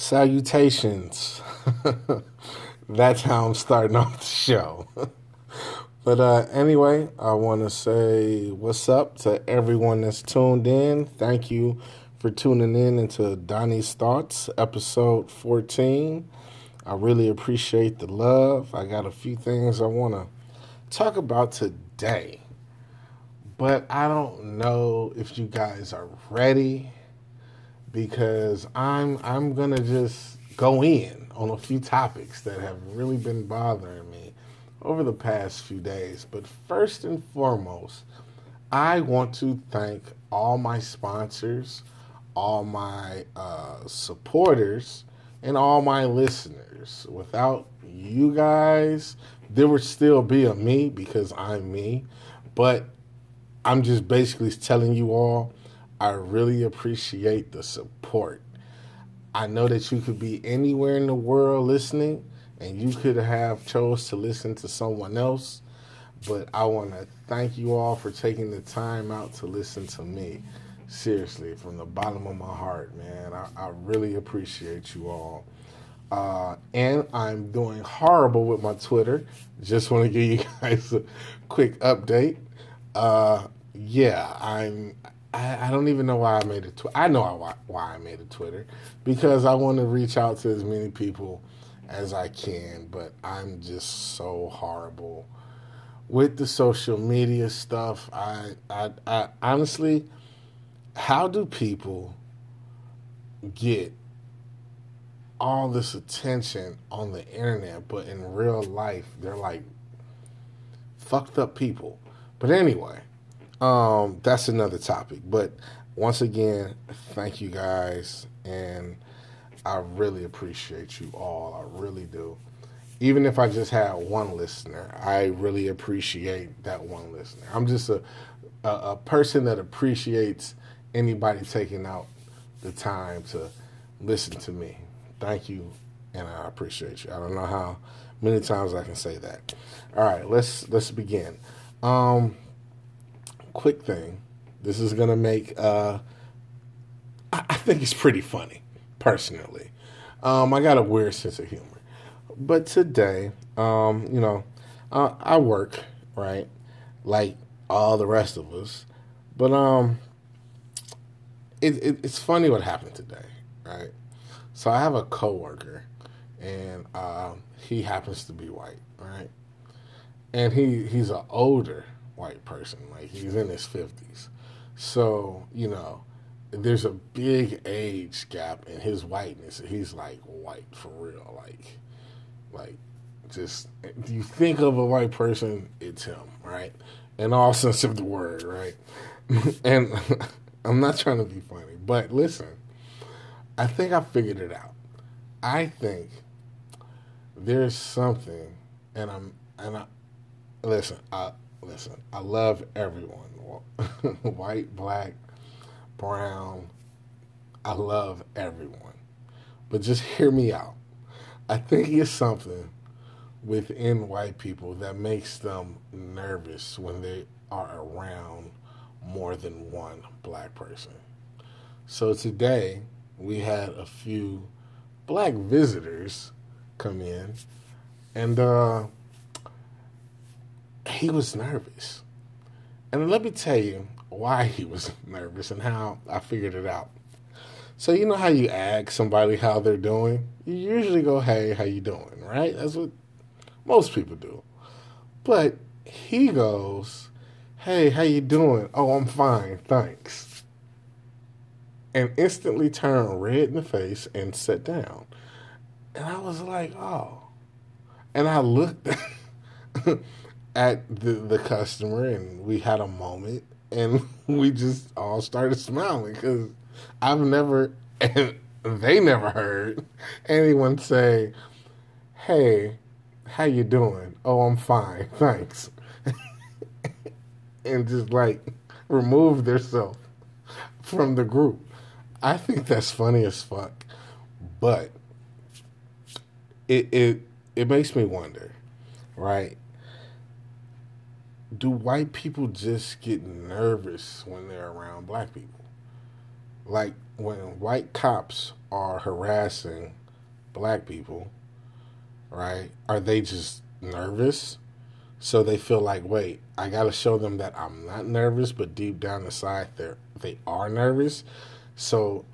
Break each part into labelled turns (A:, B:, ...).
A: Salutations. That's how I'm starting off the show. but uh, anyway, I want to say what's up to everyone that's tuned in. Thank you for tuning in into Donnie's Thoughts, episode 14. I really appreciate the love. I got a few things I want to talk about today, but I don't know if you guys are ready because I'm I'm gonna just go in on a few topics that have really been bothering me over the past few days. But first and foremost, I want to thank all my sponsors, all my uh, supporters, and all my listeners. Without you guys, there would still be a me because I'm me. But I'm just basically telling you all I really appreciate the support. I know that you could be anywhere in the world listening and you could have chose to listen to someone else, but I want to thank you all for taking the time out to listen to me. Seriously, from the bottom of my heart, man. I, I really appreciate you all. Uh, and I'm doing horrible with my Twitter. Just want to give you guys a quick update. Uh, yeah, I'm I, I don't even know why I made a Twitter. I know why, why I made a Twitter because I want to reach out to as many people as I can, but I'm just so horrible with the social media stuff. I, I, I honestly, how do people get all this attention on the internet, but in real life, they're like fucked up people. But anyway, um, that's another topic. But once again, thank you guys, and I really appreciate you all. I really do. Even if I just had one listener, I really appreciate that one listener. I'm just a a, a person that appreciates anybody taking out the time to listen to me. Thank you, and I appreciate you. I don't know how many times I can say that. All right, let's let's begin. Um, quick thing. This is gonna make. Uh, I, I think it's pretty funny, personally. Um, I got a weird sense of humor, but today, um, you know, uh, I work right, like all the rest of us, but um, it, it, it's funny what happened today, right? So I have a coworker, and uh, he happens to be white, right? And he he's an older white person. Like he's in his fifties. So, you know, there's a big age gap in his whiteness. He's like white for real. Like like just you think of a white person, it's him, right? In all sense of the word, right? and I'm not trying to be funny, but listen, I think I figured it out. I think there's something, and I'm and I listen. I listen, I love everyone white, black, brown. I love everyone. But just hear me out. I think it's something within white people that makes them nervous when they are around more than one black person. So today we had a few black visitors come in and uh, he was nervous. And let me tell you why he was nervous and how I figured it out. So you know how you ask somebody how they're doing? You usually go, "Hey, how you doing?" Right? That's what most people do. But he goes, "Hey, how you doing?" "Oh, I'm fine, thanks." And instantly turned red in the face and sat down. And I was like, "Oh." And I looked at the, the customer and we had a moment and we just all started smiling because I've never and they never heard anyone say, "Hey, how you doing?" "Oh, I'm fine, thanks," and just like remove themselves from the group. I think that's funny as fuck, but it it it makes me wonder, right? Do white people just get nervous when they're around black people? Like when white cops are harassing black people, right? Are they just nervous? So they feel like, wait, I got to show them that I'm not nervous, but deep down inside, they they are nervous. So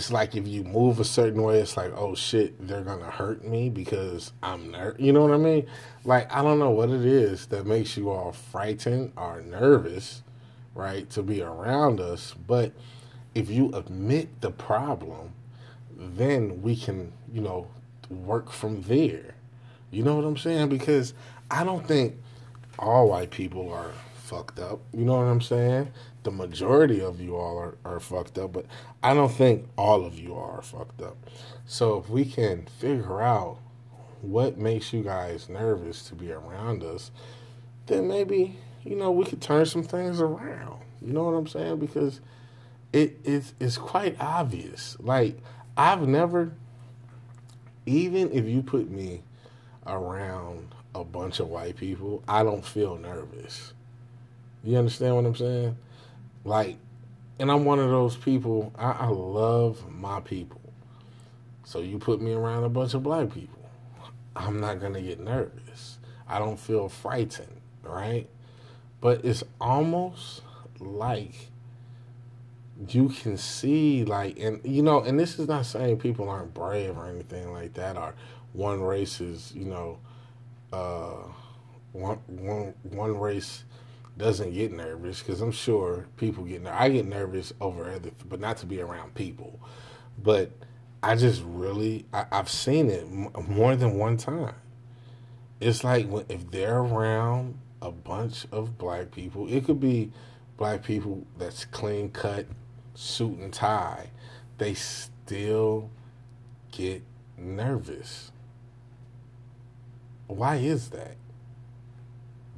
A: it's like if you move a certain way, it's like, oh shit, they're gonna hurt me because I'm ner. You know what I mean? Like I don't know what it is that makes you all frightened or nervous, right, to be around us. But if you admit the problem, then we can, you know, work from there. You know what I'm saying? Because I don't think all white people are fucked up. You know what I'm saying? The majority of you all are, are fucked up, but I don't think all of you are fucked up. So if we can figure out what makes you guys nervous to be around us, then maybe, you know, we could turn some things around. You know what I'm saying? Because it is it's quite obvious. Like I've never even if you put me around a bunch of white people, I don't feel nervous. You understand what I'm saying? Like, and I'm one of those people, I, I love my people. So you put me around a bunch of black people, I'm not going to get nervous. I don't feel frightened, right? But it's almost like you can see like and you know and this is not saying people aren't brave or anything like that or one race is you know uh one one one race doesn't get nervous because i'm sure people get i get nervous over other but not to be around people but i just really I, have seen it more than one time it's like if they're around a bunch of black people it could be black people that's clean cut suit and tie, they still get nervous. Why is that?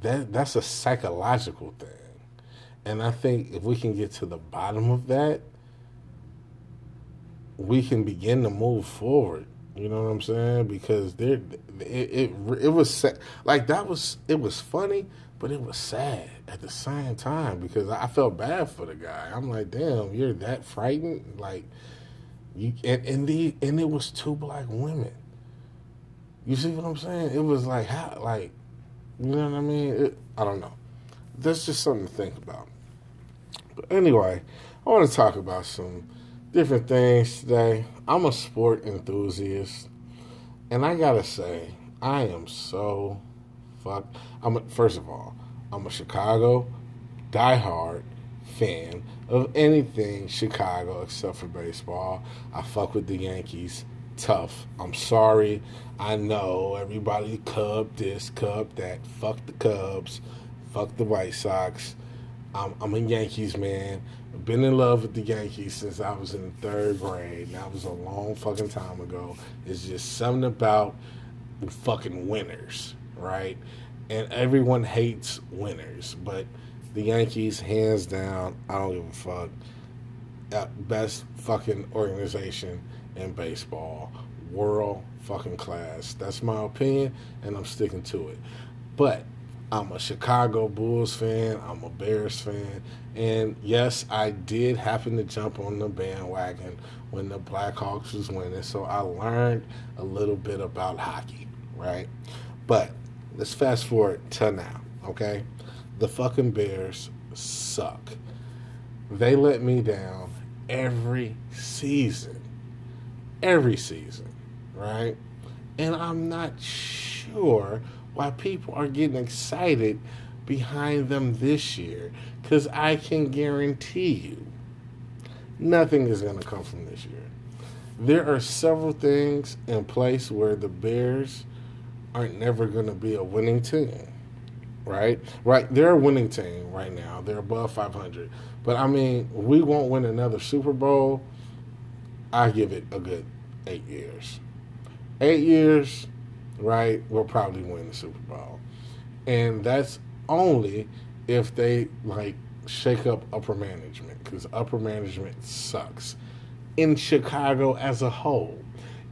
A: That that's a psychological thing. And I think if we can get to the bottom of that, we can begin to move forward. You know what I'm saying? Because there, it, it, it was like that was it was funny, but it was sad at the same time because I felt bad for the guy. I'm like, damn, you're that frightened, like you and and the and it was two black women. You see what I'm saying? It was like how like you know what I mean? It, I don't know. That's just something to think about. But anyway, I want to talk about some different things today. I'm a sport enthusiast, and I gotta say, I am so fuck. I'm a, first of all, I'm a Chicago diehard fan of anything Chicago except for baseball. I fuck with the Yankees. Tough. I'm sorry. I know everybody Cub this, Cub that. Fuck the Cubs. Fuck the White Sox. I'm, I'm a Yankees man. I've been in love with the Yankees since I was in third grade. That was a long fucking time ago. It's just something about fucking winners right? And everyone hates winners, but the Yankees, hands down, I don't give a fuck. Best fucking organization in baseball, world fucking class. That's my opinion, and I'm sticking to it. But I'm a Chicago Bulls fan. I'm a Bears fan. And yes, I did happen to jump on the bandwagon when the Blackhawks was winning. So I learned a little bit about hockey, right? But let's fast forward to now, okay? The fucking Bears suck. They let me down every season. Every season, right? And I'm not sure why people are getting excited behind them this year because I can guarantee you nothing is going to come from this year. There are several things in place where the Bears aren't never going to be a winning team, right? Right, they're a winning team right now. They're above 500, but I mean, we won't win another Super Bowl. I give it a good eight years. Eight years, right? We'll probably win the Super Bowl, and that's only if they like shake up upper management because upper management sucks in Chicago as a whole.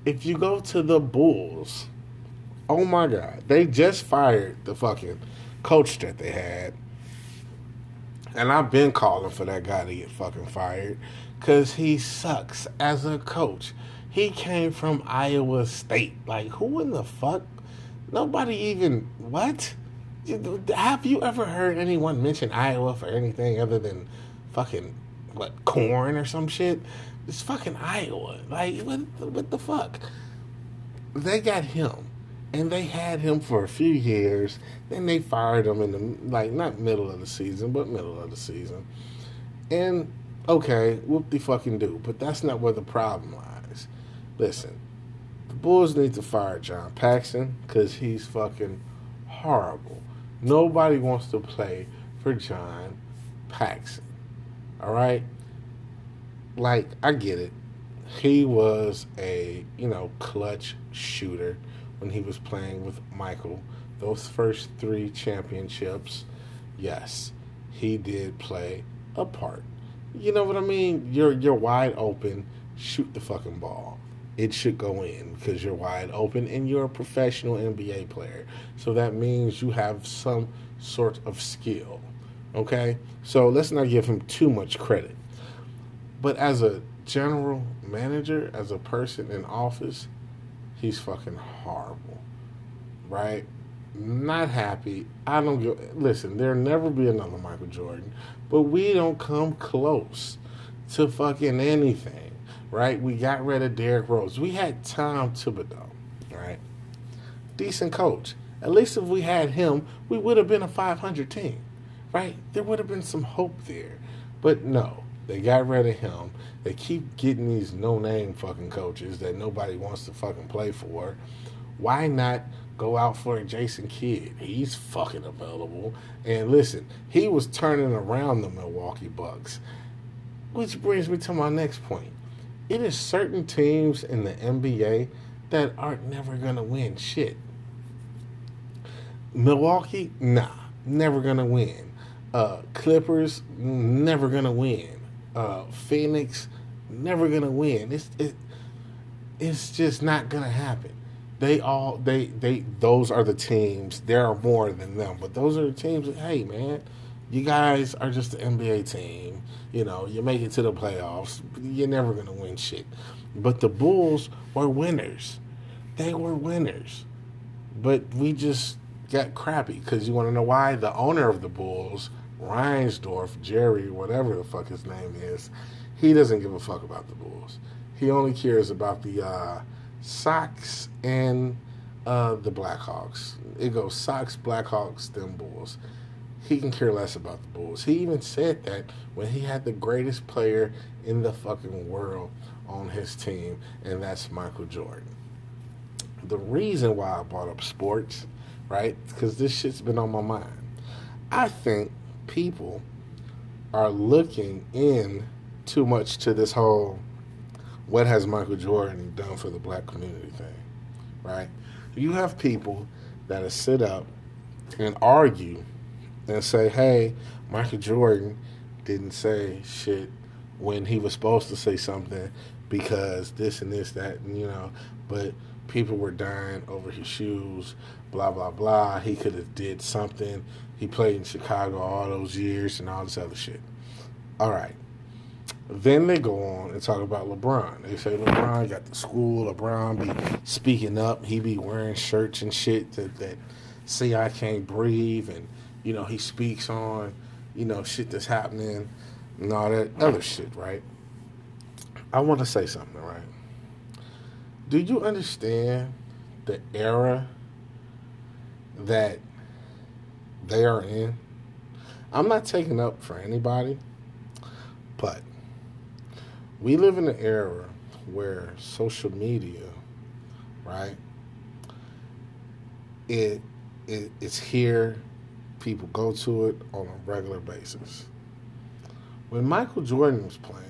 A: If you go to the Bulls, Oh my God. They just fired the fucking coach that they had. And I've been calling for that guy to get fucking fired. because he sucks as a coach. He came from Iowa State. Like, who in the fuck? Nobody even. What? Have you ever heard anyone mention Iowa for anything other than fucking, what, corn or some shit? It's fucking Iowa. Like, what, what the fuck? They got him. And they had him for a few years. Then they fired him in the, like, not middle of the season, but middle of the season. And, okay, whoop de fucking do. But that's not where the problem lies. Listen, the Bulls need to fire John Paxson because he's fucking horrible. Nobody wants to play for John Paxson. All right? Like, I get it. He was a, you know, clutch shooter when he was playing with Michael. Those first three championships, yes, he did play a part. You know what I mean? You're you're wide open, shoot the fucking ball. It should go in because you're wide open and you're a professional NBA player. So that means you have some sort of skill. Okay? So let's not give him too much credit. But as a general manager, as a person in office, he's fucking horrible. Right? Not happy. I don't go. Listen, there'll never be another Michael Jordan, but we don't come close to fucking anything. Right? We got rid of Derrick Rose. We had Tom Thibodeau. Right? Decent coach. At least if we had him, we would have been a 500 team. Right? There would have been some hope there. But no, they got rid of him. They keep getting these no name fucking coaches that nobody wants to fucking play for. Why not go out for a Jason Kidd? He's fucking available. And listen, he was turning around the Milwaukee Bucks. Which brings me to my next point. It is certain teams in the NBA that aren't never to win shit. Milwaukee, nah, never to win. Uh, Clippers, never to win uh, Phoenix never gonna win. It's it, it's just not gonna happen. They all they they those are the teams. There are more than them, but those are the teams. That, hey man, you guys are just an NBA team. You know, you make it to the playoffs. You're never gonna win shit. But the Bulls were winners. They were winners. But we just got crappy because you want to know why? The owner of the Bulls Reinsdorf, Jerry, whatever the fuck his name is, he doesn't give a fuck about the Bulls. He only cares about the uh, Sox and uh, the Blackhawks. It goes Sox, Blackhawks, then Bulls. He can care less about the Bulls. He even said that when he had the greatest player in the fucking world on his team, and that's Michael Jordan. The reason why I brought up sports, right? Because this shit's been on my mind. I think people are looking in too much to this whole what has Michael Jordan done for the black community thing, right? You have people that sit up and argue and say, hey, Michael Jordan didn't say shit when he was supposed to say something because this and this, that, and, you know, but people were dying over his shoes, blah, blah, blah. He could have did something he played in Chicago all those years and all this other shit. All right. Then they go on and talk about LeBron. They say LeBron got the school. LeBron be speaking up. He be wearing shirts and shit that, that say I can't breathe. And, you know, he speaks on, you know, shit that's happening and all that other shit, right? I want to say something, right? Do you understand the era that they are in. I'm not taking up for anybody, but we live in an era where social media, right? It, it it's here. People go to it on a regular basis. When Michael Jordan was playing,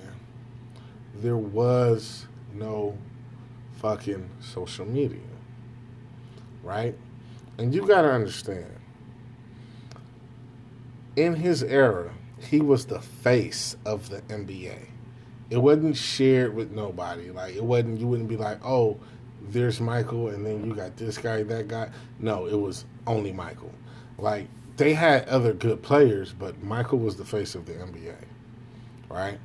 A: there was no fucking social media, right? And you got to understand in his era, he was the face of the NBA. It wasn't shared with nobody. Like it wasn't. You wouldn't be like, oh, there's Michael, and then you got this guy, that guy. No, it was only Michael. Like they had other good players, but Michael was the face of the NBA, right?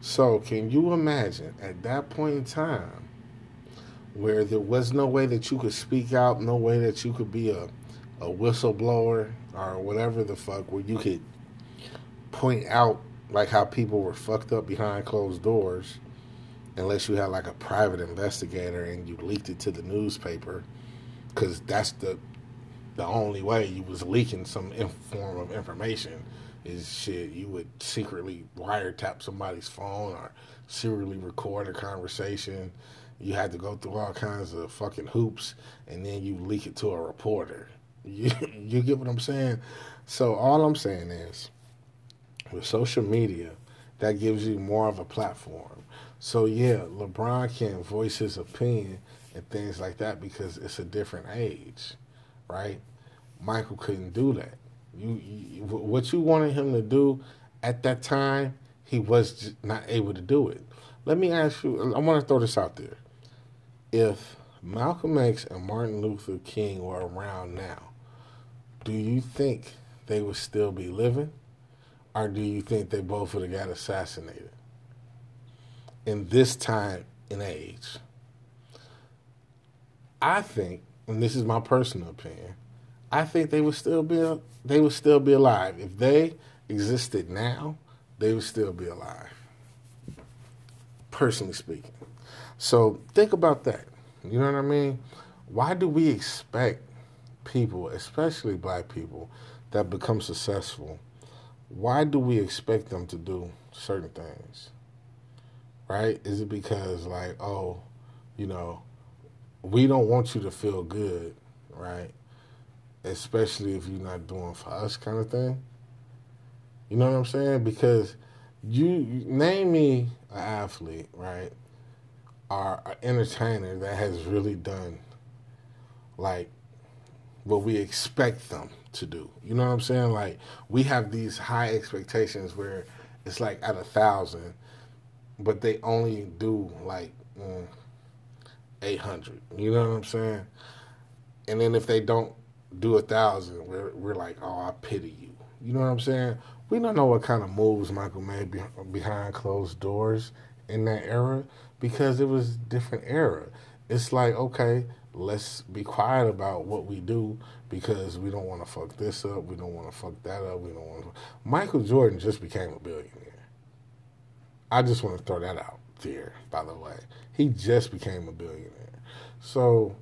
A: So, can you imagine at that point in time where there was no way that you could speak out, no way that you could be a, a whistleblower or whatever the fuck, where you could point out like how people were fucked up behind closed doors, unless you had like a private investigator and you leaked it to the newspaper, because that's the the only way you was leaking some form of information is shit you would secretly wiretap somebody's phone or secretly record a conversation. You had to go through all kinds of fucking hoops and then you leak it to a reporter. You, you get what i'm saying? So all i'm saying is with social media that gives you more of a platform so yeah lebron can voice his opinion and things like that because it's a different age right michael couldn't do that you, you, what you wanted him to do at that time, he was not able to do it. Let me ask you. I want to throw this out there. If Malcolm X and Martin Luther King were around now, do you think they would still be living, or do you think they both would have got assassinated? In this time and age, I think, and this is my personal opinion, I think they would still be they would still be alive if they existed now. They would still be alive. Personally speaking, so think about that. You know what I mean? Why do we expect people, especially black people, that become successful? Why do we expect them to do certain things? Right? Is it because like, oh, you know, we don't want you to feel good, right? especially if you're not doing for us kind of thing. You know what I'm saying? Because you, name me an athlete, right? Or an entertainer that has really done like what we expect them to do. You know what I'm saying? Like we have these high expectations where it's like at a thousand, but they only do like mm, 800. You know what I'm saying? And then if they don't do a thousand, we're, we're like, oh, I pity you. You know what I'm saying? We don't know what kind of moves Michael made be, behind closed doors in that era because it was different era. It's like, okay, let's be quiet about what we do because we don't want to fuck this up. We don't want to fuck that up. We don't want to. Michael Jordan just became a billionaire. I just want to throw that out there, by the way. He just became a billionaire. So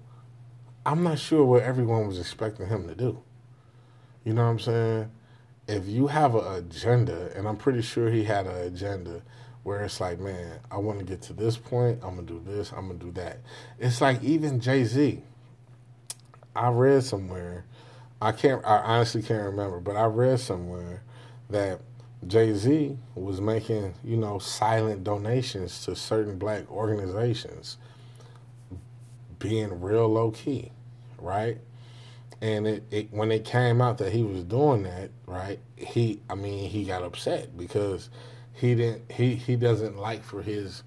A: I'm not sure what everyone was expecting him to do. You know what I'm saying? If you have an agenda, and I'm pretty sure he had an agenda where it's like, man, I want to get to this point. I'm gonna do this. I'm gonna do that. It's like even Jay Z. I read somewhere. I can't. I honestly can't remember, but I read somewhere that Jay Z was making, you know, silent donations to certain black organizations being real low key, right? And it, it, when it came out that he was doing that, right? He, I mean, he got upset because he didn't. He he doesn't like for his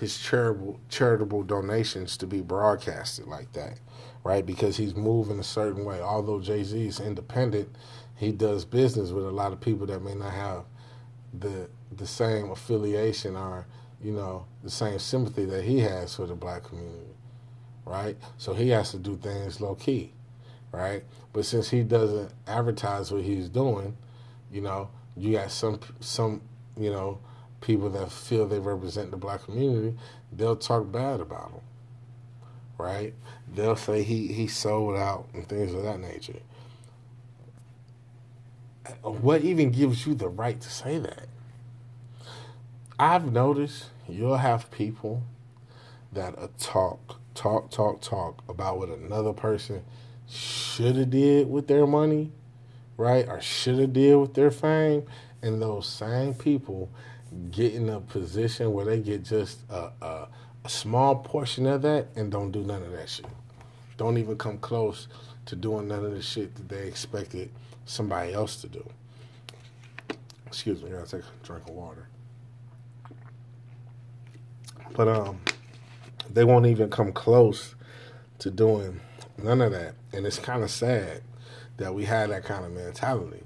A: his charitable charitable donations to be broadcasted like that, right? Because he's moving a certain way. Although Jay Z is independent, he does business with a lot of people that may not have the the same affiliation or you know the same sympathy that he has for the black community right? So he has to do things low key, right? But since he doesn't advertise what he's doing, you know, you got some some you know people that feel they represent the black community, they'll talk bad about him, right? They'll say he he sold out and things of that nature. What even gives you the right to say that? I've noticed you'll have people that talk talk, talk, talk about what another person should have did with their money, right, or should have did with their fame, and those same people get in a position where they get just a, a, a small portion of that and don't do none of that shit. Don't even come close to doing none of the shit that they expected somebody else to do. Excuse me, I gotta take a drink of water. But um they won't even come close to doing none of that. And it's kind of sad that we had that kind of mentality.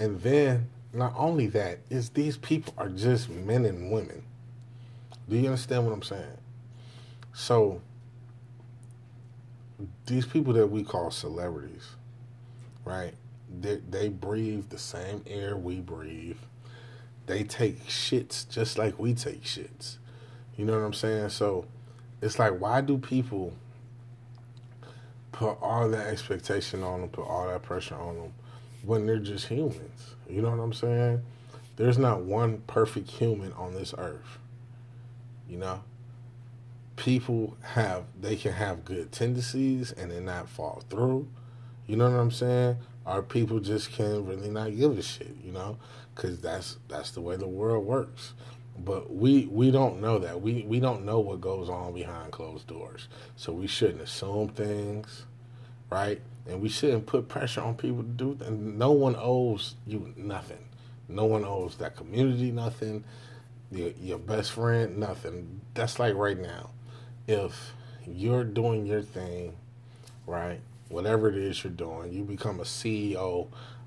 A: And then not only that, is these people are just men and women. Do you understand what I'm saying? So these people that we call celebrities, right? They, they breathe the same air we breathe. They take shits just like we take shits. You know what I'm saying? So it's like, why do people put all that expectation on them, put all that pressure on them when they're just humans? You know what I'm saying? There's not one perfect human on this earth. You know? People have, they can have good tendencies and then not fall through. You know what I'm saying? Or people just can really not give a shit, you know? Because that's, that's the way the world works but we we don't know that we we don't know what goes on behind closed doors so we shouldn't assume things right and we shouldn't put pressure on people to do and no one owes you nothing. No one owes that community nothing your, your best friend nothing. That's like right now. If you're doing your thing right whatever it is you're doing you become a ceo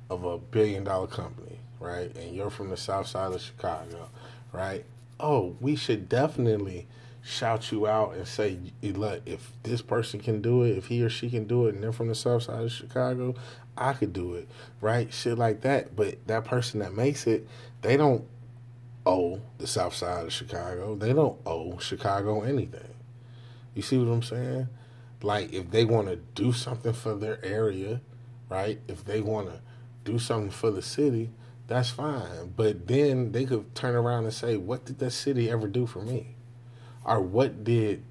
A: of a billion dollar company right and you're from the south side of chicago right? Oh, we should definitely shout you out and say, look, if this person can do it, if he or she can do it, and they're from the south side of Chicago, I could do it, right? Shit like that. But that person that makes it, they don't owe the south side of Chicago. They don't owe Chicago anything. You see what I'm saying? Like, if they want to do something for their area, right? If they want to do something for the city, that's fine. But then they could turn around and say, what did that city ever do for me? Or what did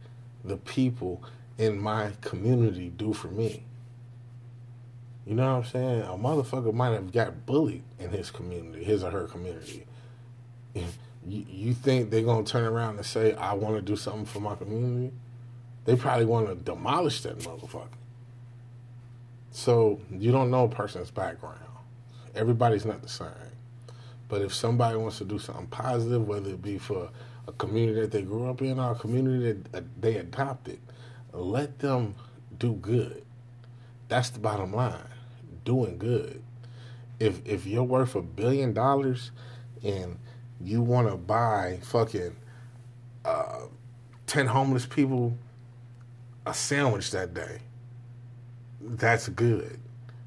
A: the people in my community do for me? You know what I'm saying? A motherfucker might have got bullied in his community, his or her community. You, you think they're going to turn around and say, I want to do something for my community? They probably want to demolish that motherfucker. So you don't know a person's background. Everybody's not the same. But if somebody wants to do something positive, whether it be for a community that they grew up in or a community that they adopted, let them do good. That's the bottom line. Doing good. If if you're worth a billion dollars and you want to buy fucking uh, ten homeless people a sandwich that day, that's good.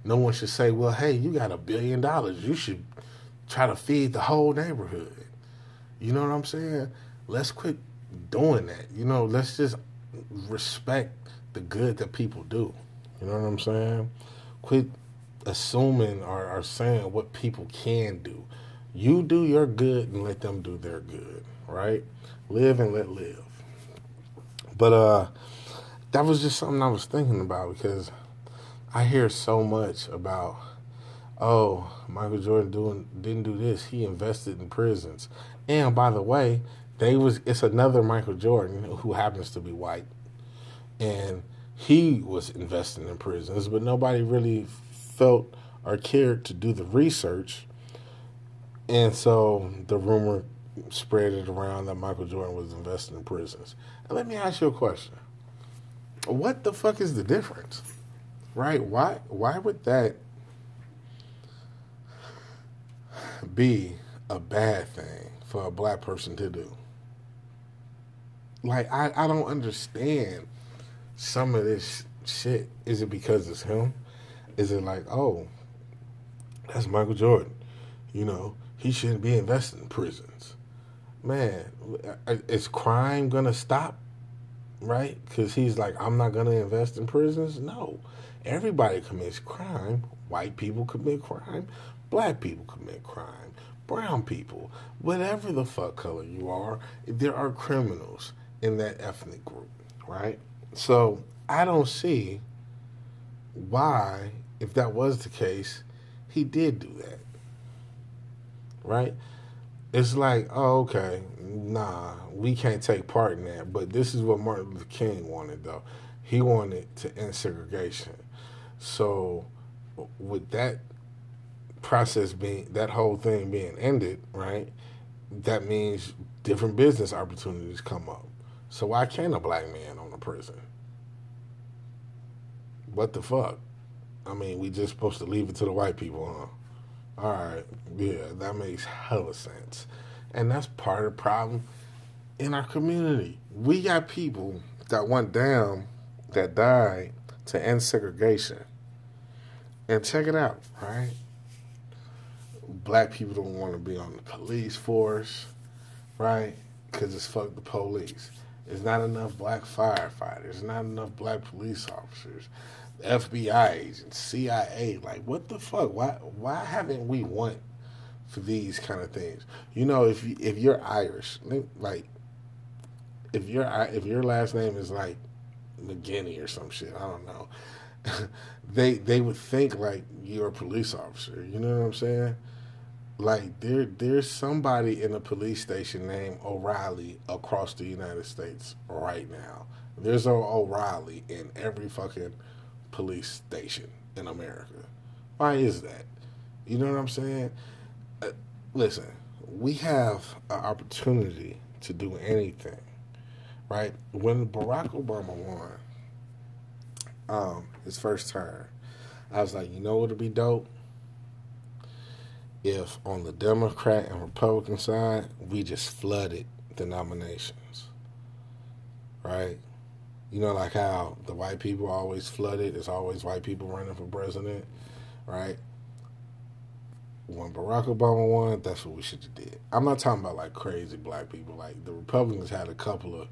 A: No one should say, "Well, hey, you got a billion dollars. You should try to feed the whole neighborhood." You know what I'm saying? Let's quit doing that. You know, let's just respect the good that people do. You know what I'm saying? Quit assuming or, or saying what people can do. You do your good and let them do their good, right? Live and let live. But uh that was just something I was thinking about because I hear so much about, oh, Michael Jordan doing didn't do this. He invested in prisons. And by the way, they was it's another Michael Jordan who happens to be white, and he was investing in prisons, but nobody really felt or cared to do the research. And so the rumor spread it around that Michael Jordan was investing in prisons. And let me ask you a question. What the fuck is the difference? Right? Why why would that be a bad thing for a black person to do? Like I, I don't understand some of this shit. Is it because it's him? Is it like, oh, that's Michael Jordan. You know, he shouldn't be investing in prisons. Man, is crime gonna stop? Right? Because he's like, I'm not gonna invest in prisons. No, Everybody commits crime. White people commit crime. Black people commit crime. Brown people, whatever the fuck color you are, there are criminals in that ethnic group, right? So I don't see why, if that was the case, he did do that, right? It's like, oh, okay, nah, we can't take part in that. But this is what Martin Luther King wanted, though. He wanted to end segregation. So, with that process being that whole thing being ended, right? That means different business opportunities come up. So why can't a black man own a prison? What the fuck? I mean, we just supposed to leave it to the white people, huh? All right, yeah, that makes hella sense, and that's part of the problem. in our community. We got people that went down, that died to end segregation. And check it out, right? Black people don't want to be on the police force, right? Because it's fuck the police. There's not enough black firefighters, not enough black police officers, FBI agents, CIA. Like, what the fuck? Why why haven't we won for these kind of things? You know, if you, if you're Irish, like if your if your last name is like McGinney or some shit, I don't know. they they would think like you're a police officer. You know what I'm saying? Like there there's somebody in a police station named O'Reilly across the United States right now. There's a O'Reilly in every fucking police station in America. Why is that? You know what I'm saying? Uh, listen, we have an opportunity to do anything, right? When Barack Obama won um, his first term, I was like, you know what would be dope? If on the Democrat and Republican side, we just flooded the nominations, right? You know, like how the white people always flooded. It's always white people running for president, right? When Barack Obama won, that's what we should have did. I'm not talking about like crazy black people. Like the Republicans had a couple of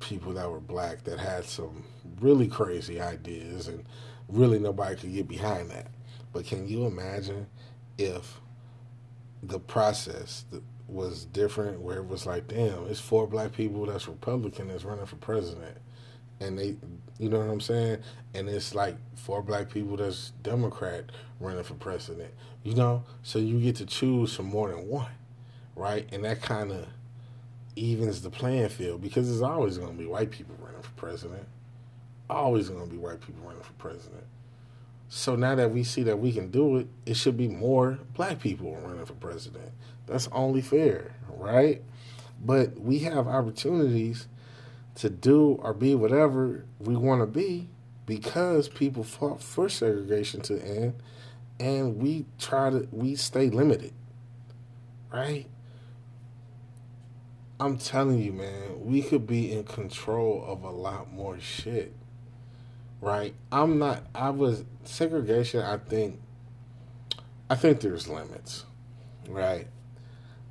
A: people that were black that had some really crazy ideas, and really nobody could get behind that. But can you imagine if the process, was different where it was like, damn, it's four black people that's Republican that's running for president. And they, you know what I'm saying? And it's like four black people that's Democrat running for president. You know? So you get to choose from more than one, right? And that kind of evens the playing field because there's always going to be white people running for president. Always going to be white people running for president. So now that we see that we can do it, it should be more black people running for president. That's only fair, right? But we have opportunities to do or be whatever we want to be because people fought for segregation to end and we try to we stay limited. Right? I'm telling you, man, we could be in control of a lot more shit right? I'm not. I was segregation. I think. I think there's limits, right?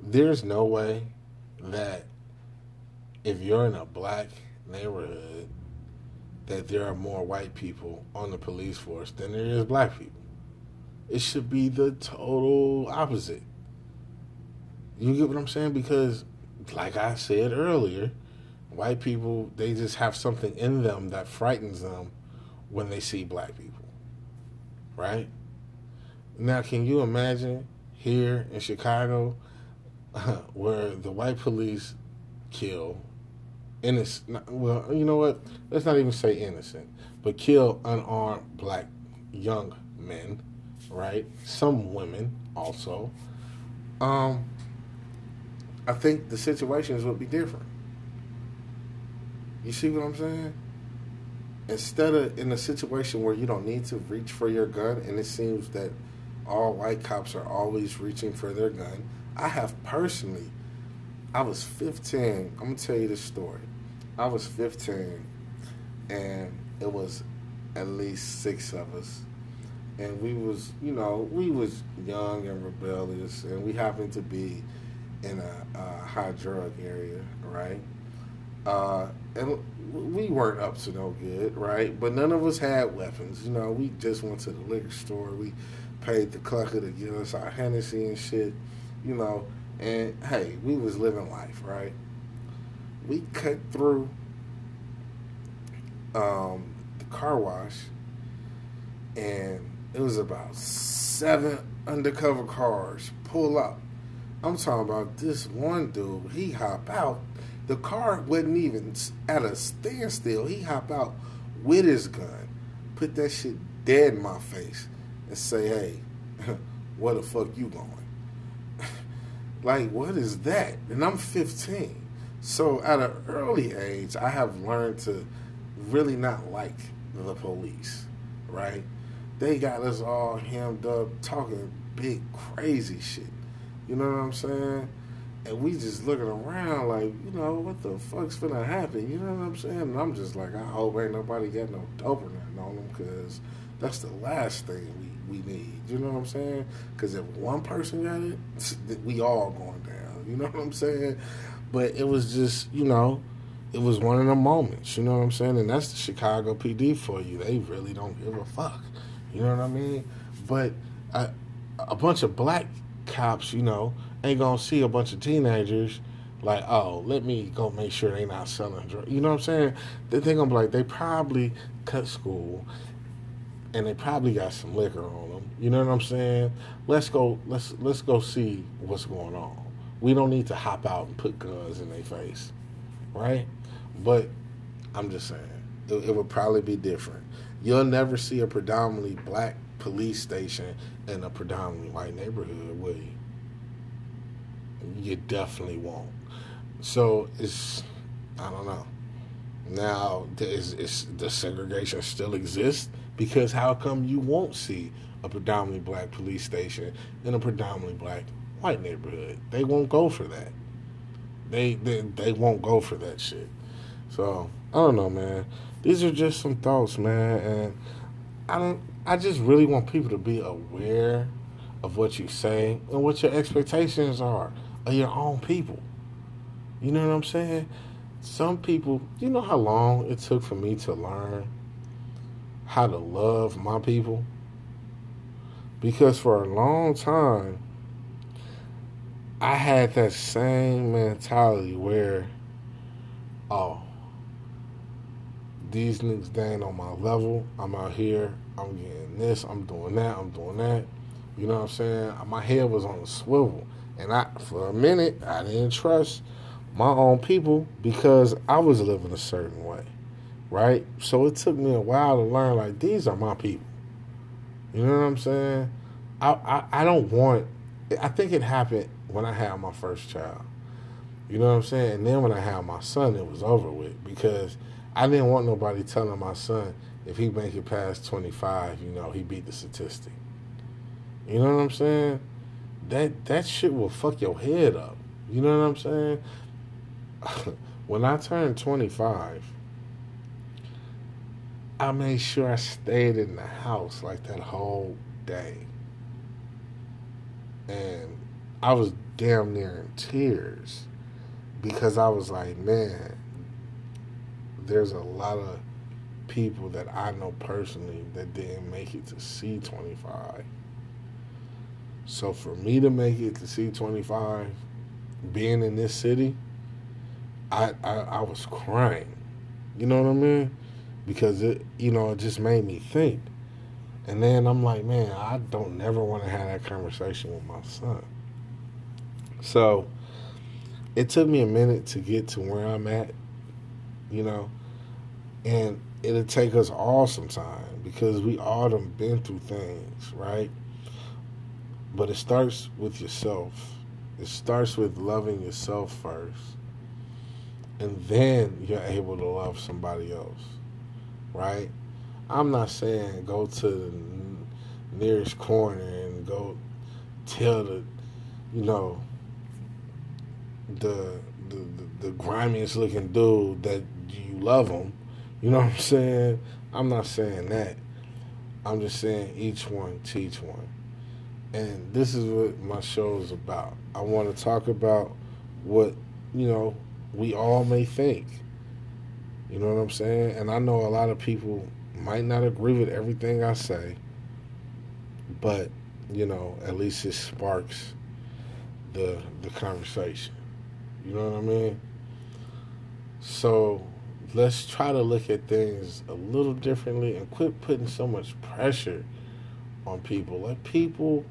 A: There's no way that if you're in a black neighborhood, that there are more white people on the police force than there is black people. It should be the total opposite. You get what I'm saying? Because, like I said earlier, white people they just have something in them that frightens them when they see black people. Right? Now, can you imagine here in Chicago where the white police kill innocent, well, you know what? Let's not even say innocent, but kill unarmed black young men, right? Some women also. Um, I think the situations would be different. You see what I'm saying? Instead of in a situation where you don't need to reach for your gun, and it seems that all white cops are always reaching for their gun. I have personally, I was 15. I'm gonna tell you this story. I was 15, and it was at least six of us, and we was, you know, we was young and rebellious, and we happened to be in a, a high drug area, right? Uh, and we weren't up to no good, right? But none of us had weapons. You know, we just went to the liquor store. We paid the clucker to give us our Hennessy and shit, you know. And hey, we was living life, right? We cut through um, the car wash, and it was about seven undercover cars pull up. I'm talking about this one dude. He hop out the car wasn't even at a standstill. He hop out with his gun, put that shit dead in my face, and say, "Hey, where the fuck you going?" like, what is that? And I'm 15. So at an early age, I have learned to really not like the police, right? They got us all hemmed up talking big crazy shit. You know what I'm saying? And we just looking around like, you know, what the fuck's gonna happen? You know what I'm saying? And I'm just like, I hope ain't nobody got no dope or nothing on them because that's the last thing we, we need. You know what I'm saying? Because if one person got it, we all going down. You know what I'm saying? But it was just, you know, it was one of the moments. You know what I'm saying? And that's the Chicago PD for you. They really don't give a fuck. You know what I mean? But a, a bunch of black cops, you know, ain't gonna see a bunch of teenagers like, oh, let me go make sure they not selling drugs. You know what I'm saying? They're gonna be like, they probably cut school and they probably got some liquor on them. You know what I'm saying? Let's go. Let's let's go see what's going on. We don't need to hop out and put guns in their face, right? But I'm just saying it, it would probably be different. You'll never see a predominantly black police station in a predominantly white neighborhood, will you? You definitely won't. So it's I don't know. Now, is, is the segregation still exists? Because how come you won't see a predominantly black police station in a predominantly black white neighborhood? They won't go for that. They they, they won't go for that shit. So I don't know, man. These are just some thoughts, man, and I don't. I just really want people to be aware of what you say and what your expectations are of your own people. You know what I'm saying? Some people, you know how long it took for me to learn how to love my people? Because for a long time, I had that same mentality where, oh, these niggas ain't on my level. I'm out here. I'm getting this. I'm doing that. I'm doing that. You know what I'm saying? My head was on a swivel, and I, for a minute, I didn't trust my own people because I was living a certain way right? So it took me a while to learn like these are my people. You know what I'm saying? I, I, I don't want. I think it happened when I had my first child. You know what I'm saying? And then when I had my son, it was over with because I didn't want nobody telling my son if he make it past 25, you know, he beat the statistic. You know what I'm saying? That that shit will fuck your head up. You know what I'm saying? when I turned 25, I made sure I stayed in the house like that whole day. And I was damn near in tears because I was like, man, there's a lot of people that I know personally that didn't make it to C25. So for me to make it to C25, being in this city, I, I, I was crying. You know what I mean? because it, you know, it just made me think. And then I'm like, man, I don't never want to have that conversation with my son. So it took me a minute to get to where I'm at, you know, and it'll take us all some time because we all done been through things, right? But it starts with yourself. It starts with loving yourself first. And then you're able to love somebody else right? I'm not saying go to the nearest corner and go tell the, you know, the the, the, the grimiest looking dude that you love him. You know what I'm saying? I'm not saying that. I'm just saying each one teach one. And this is what my show is about. I want to talk about what, you know, we all may think. You know what I'm saying? And I know a lot of people might not agree with everything I say, but you know, at least it sparks the the conversation. You know what I mean? So let's try to look at things a little differently and quit putting so much pressure on people. Let people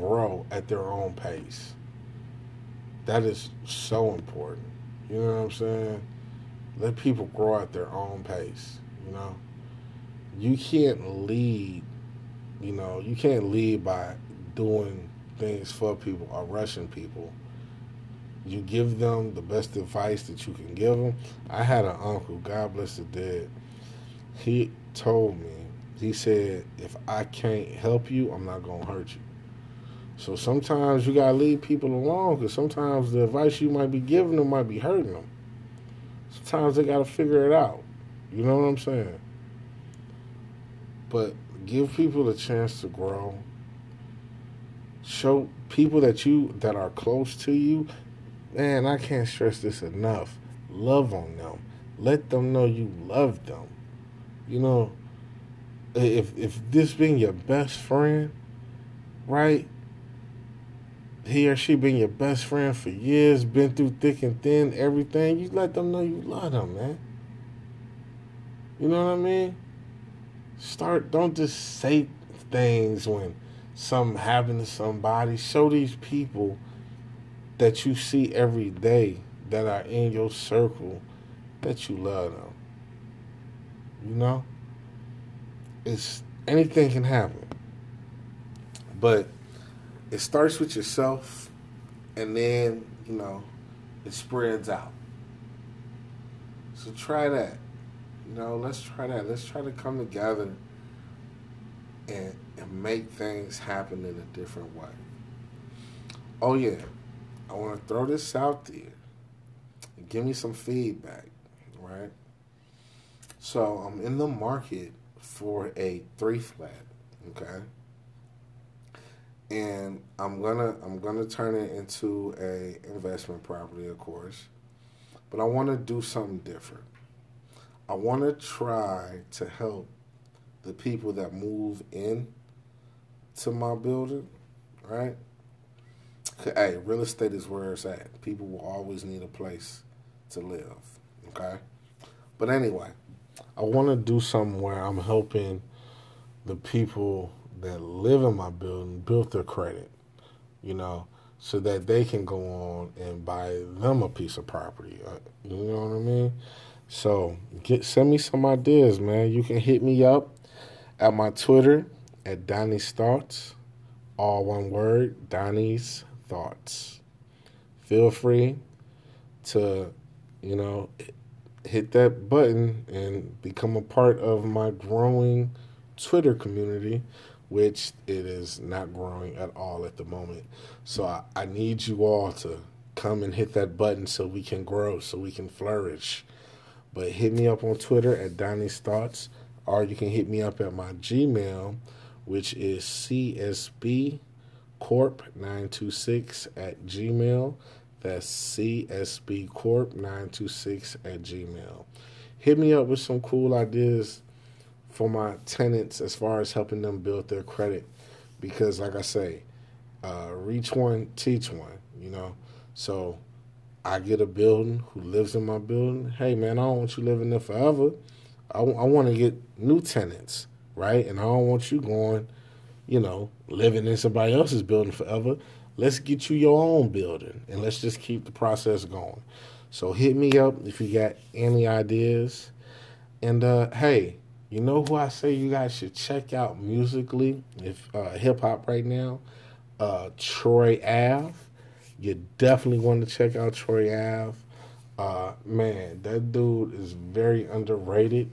A: grow at their own pace. That is so important. You know what I'm saying? Let people grow at their own pace, you know? You can't lead, you know, you can't lead by doing things for people or rushing people. You give them the best advice that you can give them. I had an uncle, God bless the dead. He told me, he said, if I can't help you, I'm not going to hurt you. So sometimes you gotta leave people alone because sometimes the advice you might be giving them might be hurting them. Sometimes they gotta figure it out. You know what I'm saying? But give people a chance to grow. Show people that you that are close to you. Man, I can't stress this enough. Love on them. Let them know you love them. You know, if if this being your best friend, right? He or she been your best friend for years, been through thick and thin, everything. You let them know you love them, man. You know what I mean? Start. Don't just say things when something happened to somebody. Show these people that you see every day that are in your circle that you love them. You know? It's anything can happen. But it starts with yourself and then, you know, it spreads out. So try that. You know, let's try that. Let's try to come together and and make things happen in a different way. Oh yeah. I want to throw this out there. Give me some feedback, right? So I'm in the market for a three flat, okay? And I'm gonna I'm gonna turn it into a investment property, of course. But I want to do something different. I want to try to help the people that move in to my building, right? Hey, real estate is where it's at. People will always need a place to live, okay? But anyway, I want to do something where I'm helping the people that live in my building build their credit, you know, so that they can go on and buy them a piece of property. Uh, you know what I mean? So get send me some ideas, man. You can hit me up at my Twitter at Donnie's Thoughts, all one word, Donnie's Thoughts. Feel free to, you know, hit that button and become a part of my growing Twitter community, which it is not growing at all at the moment. So I, I need you all to come and hit that button so we can grow, so we can flourish. But hit me up on Twitter at Donnie's Thoughts, or you can hit me up at my Gmail, which is CSB Corp926 at Gmail. That's CSB Corp926 at Gmail. Hit me up with some cool ideas for my tenants as far as helping them build their credit. Because, like I say, uh, reach one, teach one, you know. So I get a building who lives in my building. Hey, man, I don't want you living there forever. I, w- I want to get new tenants, right? And I don't want you going, you know, living in somebody else's building forever. Let's get you your own building and let's just keep the process going. So hit me up if you got any ideas. And uh, hey, you know who I say you guys should check out musically, if uh, hip hop right now? Uh, Troy Ave. You definitely want to check out Troy Ave. Uh, man, that dude is very underrated.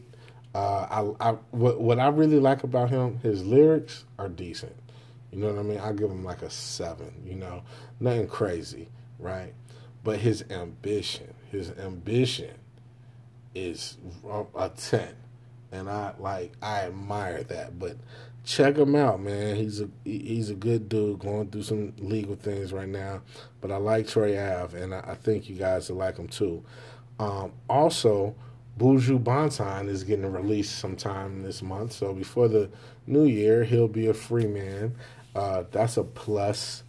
A: Uh, I, I what, what I really like about him, his lyrics are decent. You know what I mean? I give him like a seven. You know, nothing crazy, right? But his ambition, his ambition, is a ten, and I like I admire that. But check him out, man. He's a he's a good dude going through some legal things right now. But I like Troy Ave, and I, I think you guys will like him too. Um, also, Buju Banton is getting released sometime this month. So before the new year, he'll be a free man. Uh, that's a plus.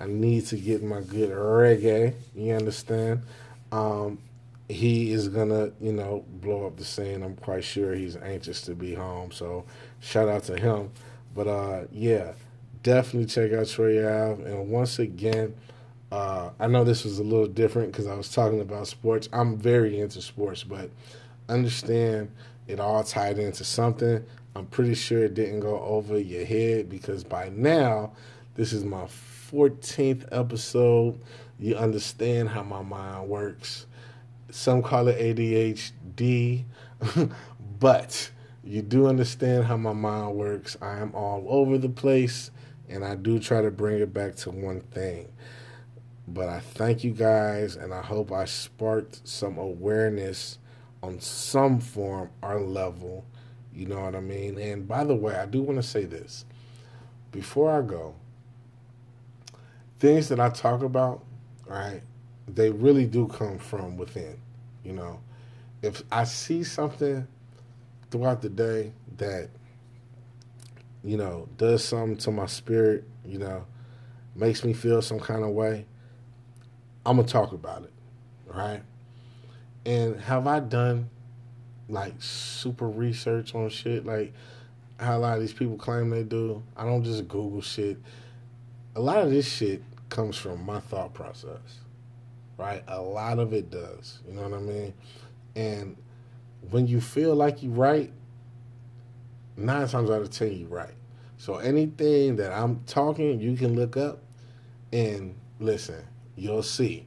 A: I need to get my good reggae. You understand? Um, he is gonna, you know, blow up the scene. I'm quite sure he's anxious to be home. So shout out to him. But uh, yeah, definitely check out Troy Ave. And once again, uh, I know this was a little different because I was talking about sports. I'm very into sports, but understand it all tied into something. I'm pretty sure it didn't go over your head because by now, this is my 14th episode. You understand how my mind works. Some call it ADHD, but you do understand how my mind works. I am all over the place And I do try to bring it back to one thing. But I thank you guys, and I hope I sparked some awareness on some form or level. You know what I mean? And by the way, I do want to say this before I go. Things that I talk about, right, they really do come from within. You know, if I see something throughout the day that, you know, does something to my spirit, you know, makes me feel some kind of way, I'm gonna talk about it, right? And have I done like super research on shit like how a lot of these people claim they do? I don't just Google shit. A lot of this shit comes from my thought process, right? A lot of it does. You know what I mean? And when you feel like you're right, nine times out of ten you're right. So anything that I'm talking, you can look up and listen you'll see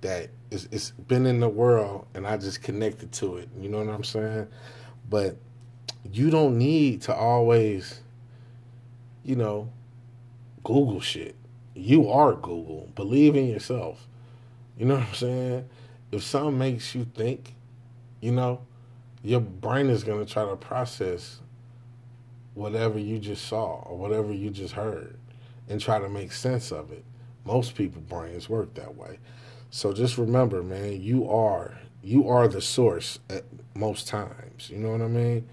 A: that it's, it's been in the world and I just connected to it. You know what I'm saying? But you don't need to always, you know, Google shit. You are Google. Believe in yourself. You know what I'm saying? If something makes you think, you know, your brain is going to try to process whatever you just saw or whatever you just heard and try to make sense of it. Most people brains work that way. So just remember, man, you are you are the source at most times. You know what I mean?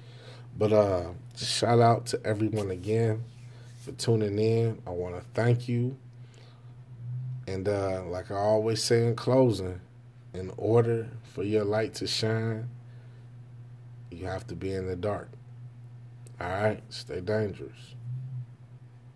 A: But uh shout out to everyone again for tuning in. I want to thank you. And uh like I always say in closing, in order for your light to shine, you have to be in the dark. All right? Stay dangerous.